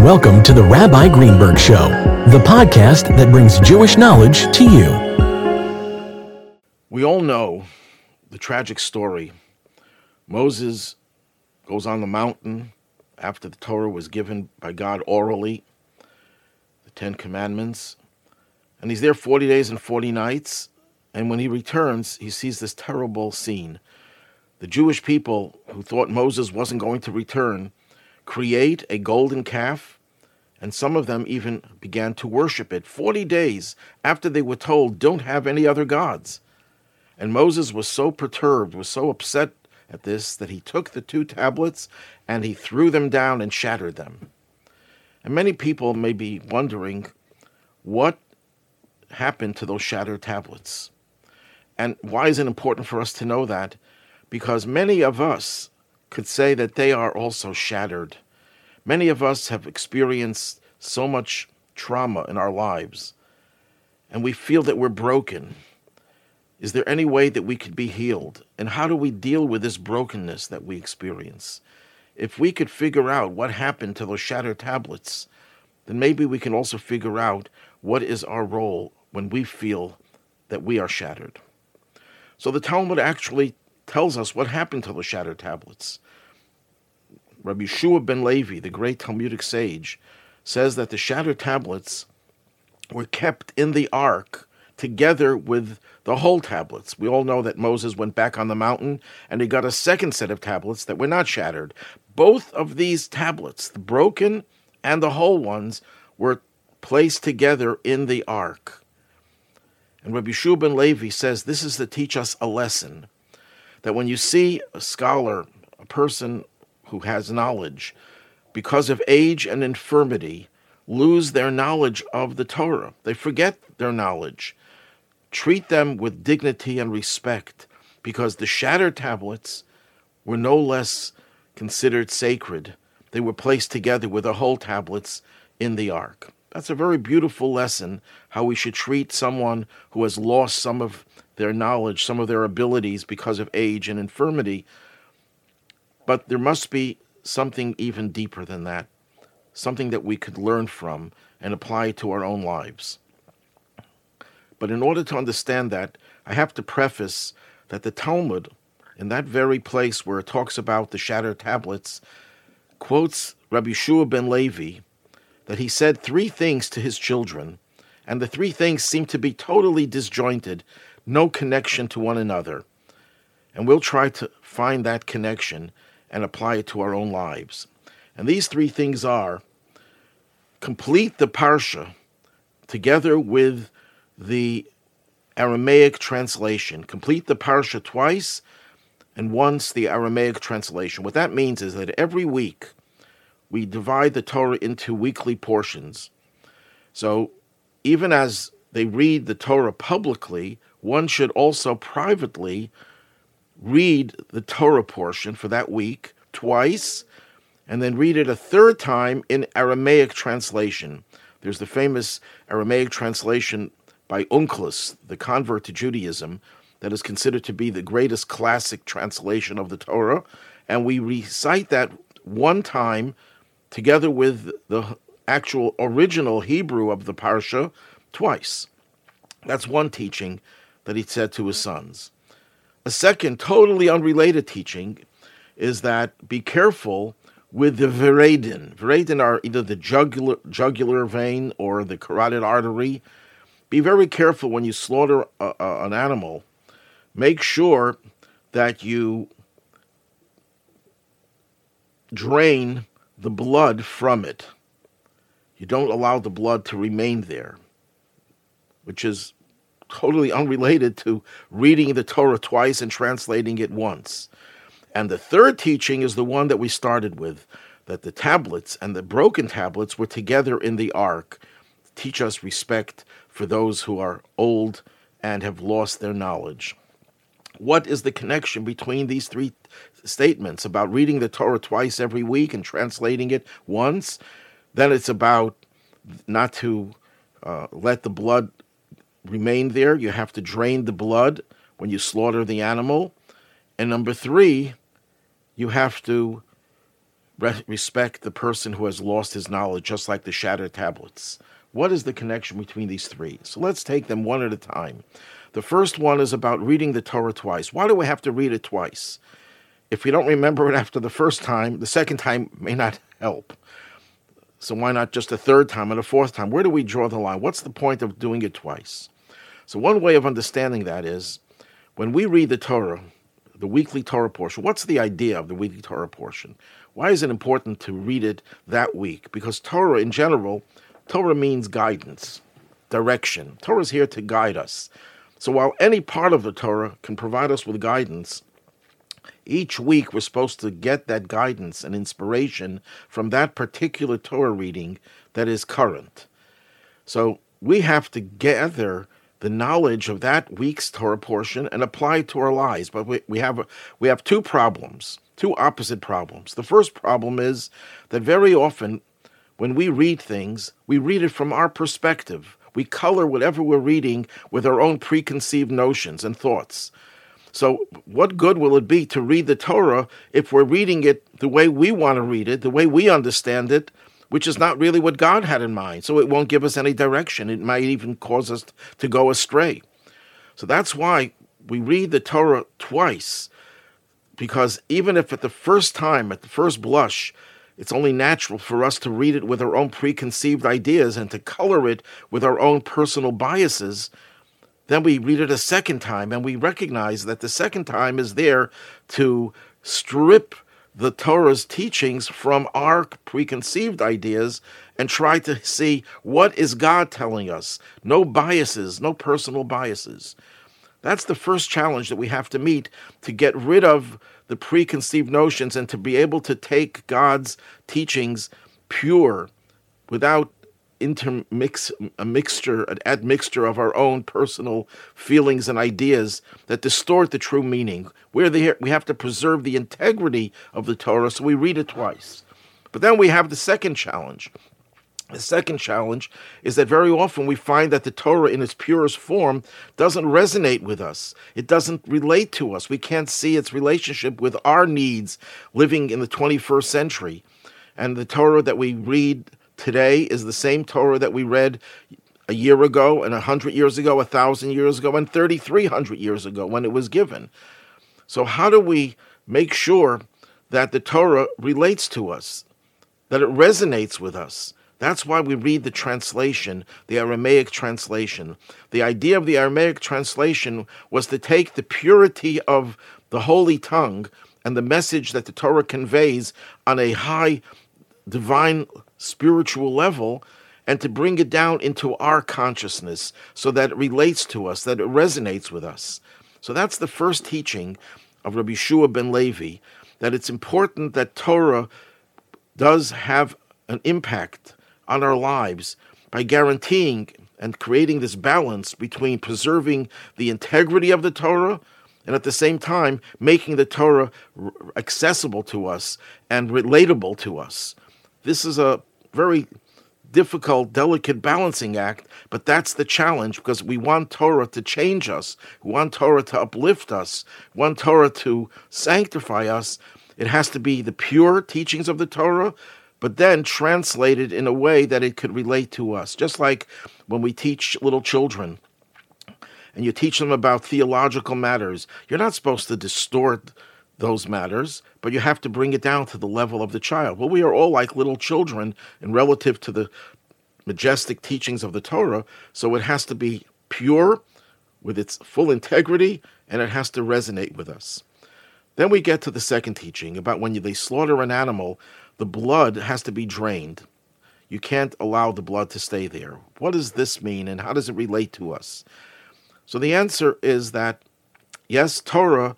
Welcome to the Rabbi Greenberg Show, the podcast that brings Jewish knowledge to you. We all know the tragic story. Moses goes on the mountain after the Torah was given by God orally, the Ten Commandments, and he's there 40 days and 40 nights. And when he returns, he sees this terrible scene. The Jewish people who thought Moses wasn't going to return create a golden calf, and some of them even began to worship it 40 days after they were told, Don't have any other gods. And Moses was so perturbed, was so upset at this, that he took the two tablets and he threw them down and shattered them. And many people may be wondering what happened to those shattered tablets. And why is it important for us to know that? Because many of us could say that they are also shattered. Many of us have experienced so much trauma in our lives, and we feel that we're broken. Is there any way that we could be healed? And how do we deal with this brokenness that we experience? If we could figure out what happened to those shattered tablets, then maybe we can also figure out what is our role when we feel that we are shattered. So the Talmud actually tells us what happened to the shattered tablets. Rabbi Yehoshua ben Levi, the great Talmudic sage, says that the shattered tablets were kept in the ark together with the whole tablets. We all know that Moses went back on the mountain and he got a second set of tablets that were not shattered. Both of these tablets, the broken and the whole ones, were placed together in the ark. And Rabbi Yehoshua ben Levi says this is to teach us a lesson that when you see a scholar, a person who has knowledge, because of age and infirmity, lose their knowledge of the Torah, they forget their knowledge. Treat them with dignity and respect, because the shattered tablets were no less considered sacred. They were placed together with the whole tablets in the ark. That's a very beautiful lesson how we should treat someone who has lost some of their knowledge, some of their abilities because of age and infirmity. But there must be something even deeper than that, something that we could learn from and apply to our own lives. But in order to understand that, I have to preface that the Talmud, in that very place where it talks about the shattered tablets, quotes Rabbi Yehoshua ben Levi that he said three things to his children, and the three things seem to be totally disjointed, no connection to one another. And we'll try to find that connection and apply it to our own lives. And these three things are complete the Parsha together with the Aramaic translation. Complete the Parsha twice and once the Aramaic translation. What that means is that every week we divide the Torah into weekly portions. So even as they read the Torah publicly, one should also privately read the Torah portion for that week twice, and then read it a third time in Aramaic translation. There's the famous Aramaic translation by Onkelos, the convert to Judaism, that is considered to be the greatest classic translation of the Torah. And we recite that one time together with the actual original Hebrew of the Parsha twice. That's one teaching that he said to his sons. A second, totally unrelated teaching is that be careful with the veridin. Veridin are either the jugular, jugular vein or the carotid artery. Be very careful when you slaughter a, a, an animal. Make sure that you drain the blood from it. You don't allow the blood to remain there, which is totally unrelated to reading the Torah twice and translating it once. And the third teaching is the one that we started with that the tablets and the broken tablets were together in the ark. Teach us respect for those who are old and have lost their knowledge. What is the connection between these three statements about reading the Torah twice every week and translating it once? Then it's about not to uh, let the blood remain there. You have to drain the blood when you slaughter the animal. And number three, you have to re- respect the person who has lost his knowledge, just like the shattered tablets. What is the connection between these three? So let's take them one at a time. The first one is about reading the Torah twice. Why do we have to read it twice? If we don't remember it after the first time, the second time may not help. So why not just a third time and a fourth time? Where do we draw the line? What's the point of doing it twice? So one way of understanding that is when we read the Torah, the weekly Torah portion, what's the idea of the weekly Torah portion? Why is it important to read it that week? Because Torah in general, Torah means guidance, direction. Torah is here to guide us. So while any part of the Torah can provide us with guidance, each week we're supposed to get that guidance and inspiration from that particular Torah reading that is current. So we have to gather the knowledge of that week's Torah portion and apply it to our lives. But we, we have we have two problems, two opposite problems. The first problem is that very often when we read things, we read it from our perspective. We color whatever we're reading with our own preconceived notions and thoughts. So, what good will it be to read the Torah if we're reading it the way we want to read it, the way we understand it, which is not really what God had in mind. So it won't give us any direction. It might even cause us to go astray. So that's why we read the Torah twice, because even if at the first time, at the first blush, it's only natural for us to read it with our own preconceived ideas and to color it with our own personal biases. Then we read it a second time and we recognize that the second time is there to strip the Torah's teachings from our preconceived ideas and try to see what is God telling us. No biases, no personal biases. That's the first challenge that we have to meet to get rid of the preconceived notions and to be able to take God's teachings pure without intermix a mixture, an admixture of our own personal feelings and ideas that distort the true meaning. We're there, we have to preserve the integrity of the Torah, so we read it twice. But then we have the second challenge. The second challenge is that very often we find that the Torah in its purest form doesn't resonate with us. It doesn't relate to us. We can't see its relationship with our needs living in the 21st century. And the Torah that we read today is the same Torah that we read a year ago and a hundred years ago, a thousand years ago, and 3,300 years ago when it was given. So, how do we make sure that the Torah relates to us, that it resonates with us? That's why we read the translation, the Aramaic translation. The idea of the Aramaic translation was to take the purity of the holy tongue and the message that the Torah conveys on a high divine spiritual level and to bring it down into our consciousness so that it relates to us, that it resonates with us. So that's the first teaching of Rabbi Yehoshua ben Levi that it's important that Torah does have an impact on our lives by guaranteeing and creating this balance between preserving the integrity of the Torah and at the same time making the Torah accessible to us and relatable to us. This is a very difficult, delicate balancing act, but that's the challenge because we want Torah to change us. We want Torah to uplift us. We want Torah to sanctify us. It has to be the pure teachings of the Torah, but then translated in a way that it could relate to us. Just like when we teach little children and you teach them about theological matters, you're not supposed to distort those matters, but you have to bring it down to the level of the child. Well, we are all like little children in relative to the majestic teachings of the Torah, so it has to be pure with its full integrity and it has to resonate with us. Then we get to the second teaching about when they slaughter an animal, the blood has to be drained. You can't allow the blood to stay there. What does this mean and how does it relate to us? So the answer is that yes, Torah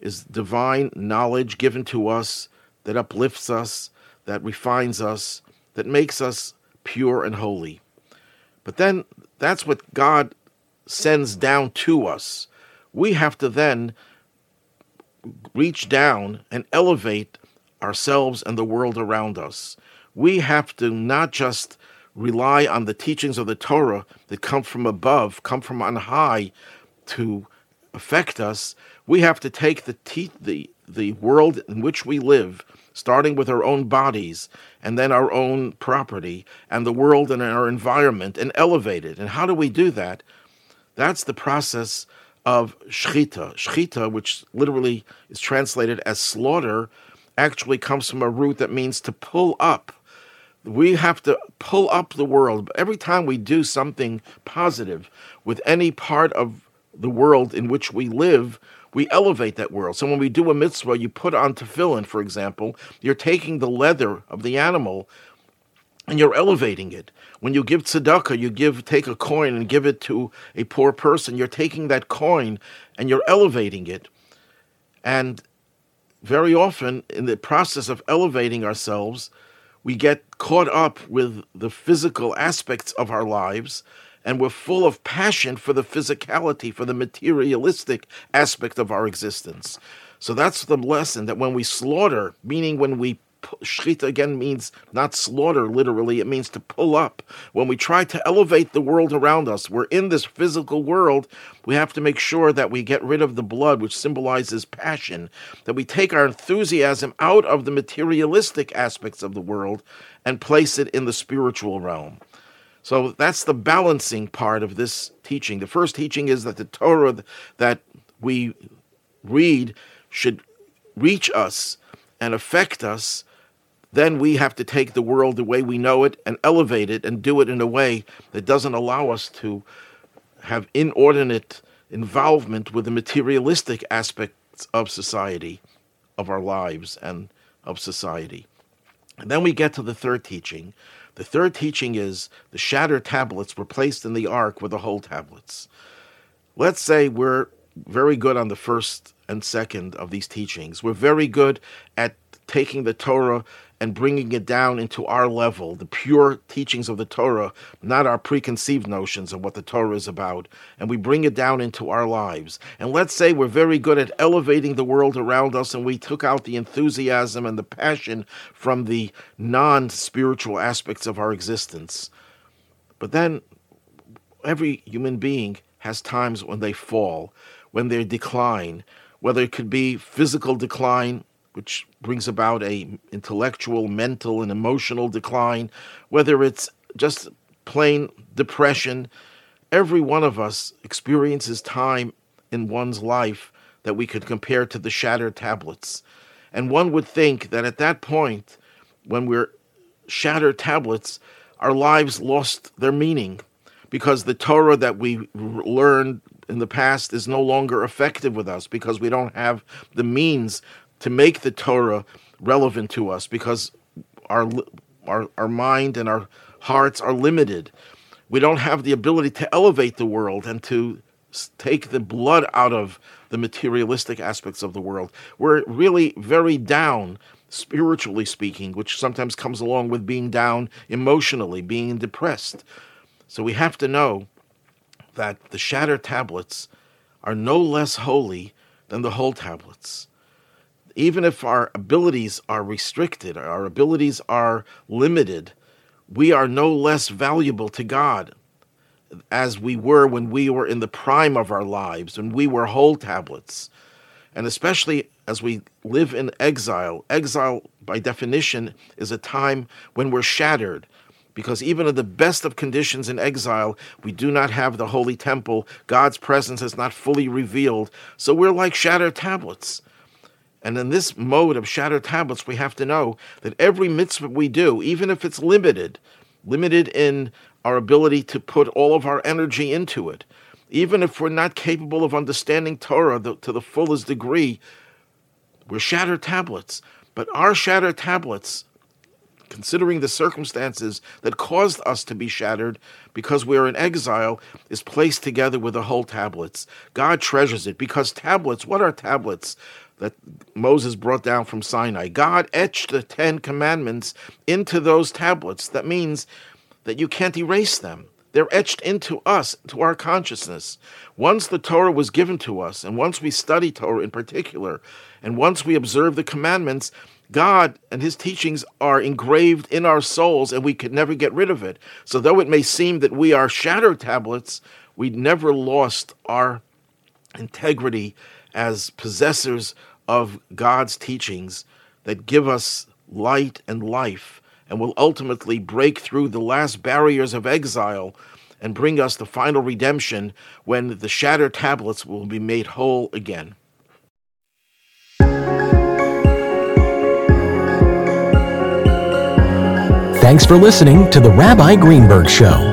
is divine knowledge given to us that uplifts us, that refines us, that makes us pure and holy. But then that's what God sends down to us. We have to then reach down and elevate ourselves and the world around us. We have to not just rely on the teachings of the Torah that come from above, come from on high to affect us, we have to take the te- the the world in which we live starting with our own bodies and then our own property and the world and our environment and elevate it. And how do we do that? That's the process of shchita. Shchita, which literally is translated as slaughter, actually comes from a root that means to pull up. We have to pull up the world. Every time we do something positive with any part of the world in which we live, we elevate that world. So when we do a mitzvah, you put on tefillin, for example, you're taking the leather of the animal and you're elevating it. When you give tzedakah, you give take a coin and give it to a poor person. You're taking that coin and you're elevating it. And very often, in the process of elevating ourselves, we get caught up with the physical aspects of our lives and we're full of passion for the physicality, for the materialistic aspect of our existence. So that's the lesson that when we slaughter, meaning when we Shchita again means not slaughter literally, it means to pull up. When we try to elevate the world around us, we're in this physical world, we have to make sure that we get rid of the blood, which symbolizes passion, that we take our enthusiasm out of the materialistic aspects of the world and place it in the spiritual realm. So that's the balancing part of this teaching. The first teaching is that the Torah that we read should reach us and affect us. Then we have to take the world the way we know it and elevate it and do it in a way that doesn't allow us to have inordinate involvement with the materialistic aspects of society, of our lives, and of society. And then we get to the third teaching, the third teaching is the shattered tablets were placed in the ark with the whole tablets. Let's say we're very good on the first and second of these teachings. We're very good at taking the Torah and bringing it down into our level, the pure teachings of the Torah, not our preconceived notions of what the Torah is about, and we bring it down into our lives. And let's say we're very good at elevating the world around us, and we took out the enthusiasm and the passion from the non spiritual aspects of our existence. But then every human being has times when they fall, when they decline, whether it could be physical decline which brings about a intellectual, mental, and emotional decline, whether it's just plain depression. Every one of us experiences time in one's life that we could compare to the shattered tablets. And one would think that at that point, when we're shattered tablets, our lives lost their meaning because the Torah that we learned in the past is no longer effective with us because we don't have the means to make the Torah relevant to us because our our our mind and our hearts are limited. We don't have the ability to elevate the world and to take the blood out of the materialistic aspects of the world. We're really very down spiritually speaking, which sometimes comes along with being down emotionally, being depressed. So we have to know that the shattered tablets are no less holy than the whole tablets even if our abilities are restricted, our abilities are limited, we are no less valuable to God as we were when we were in the prime of our lives, when we were whole tablets. And especially as we live in exile, exile by definition is a time when we're shattered. Because even in the best of conditions in exile, we do not have the holy temple. God's presence is not fully revealed. So we're like shattered tablets. And in this mode of shattered tablets, we have to know that every mitzvah we do, even if it's limited, limited in our ability to put all of our energy into it, even if we're not capable of understanding Torah to the fullest degree, we're shattered tablets. But our shattered tablets, considering the circumstances that caused us to be shattered because we're in exile, is placed together with the whole tablets. God treasures it because tablets, what are tablets? that Moses brought down from Sinai. God etched the Ten Commandments into those tablets. That means that you can't erase them. They're etched into us, to our consciousness. Once the Torah was given to us, and once we study Torah in particular, and once we observe the commandments, God and His teachings are engraved in our souls, and we can never get rid of it. So, though it may seem that we are shattered tablets, we never lost our integrity as possessors of God's teachings that give us light and life and will ultimately break through the last barriers of exile and bring us the final redemption when the shattered tablets will be made whole again. Thanks for listening to the Rabbi Greenberg Show.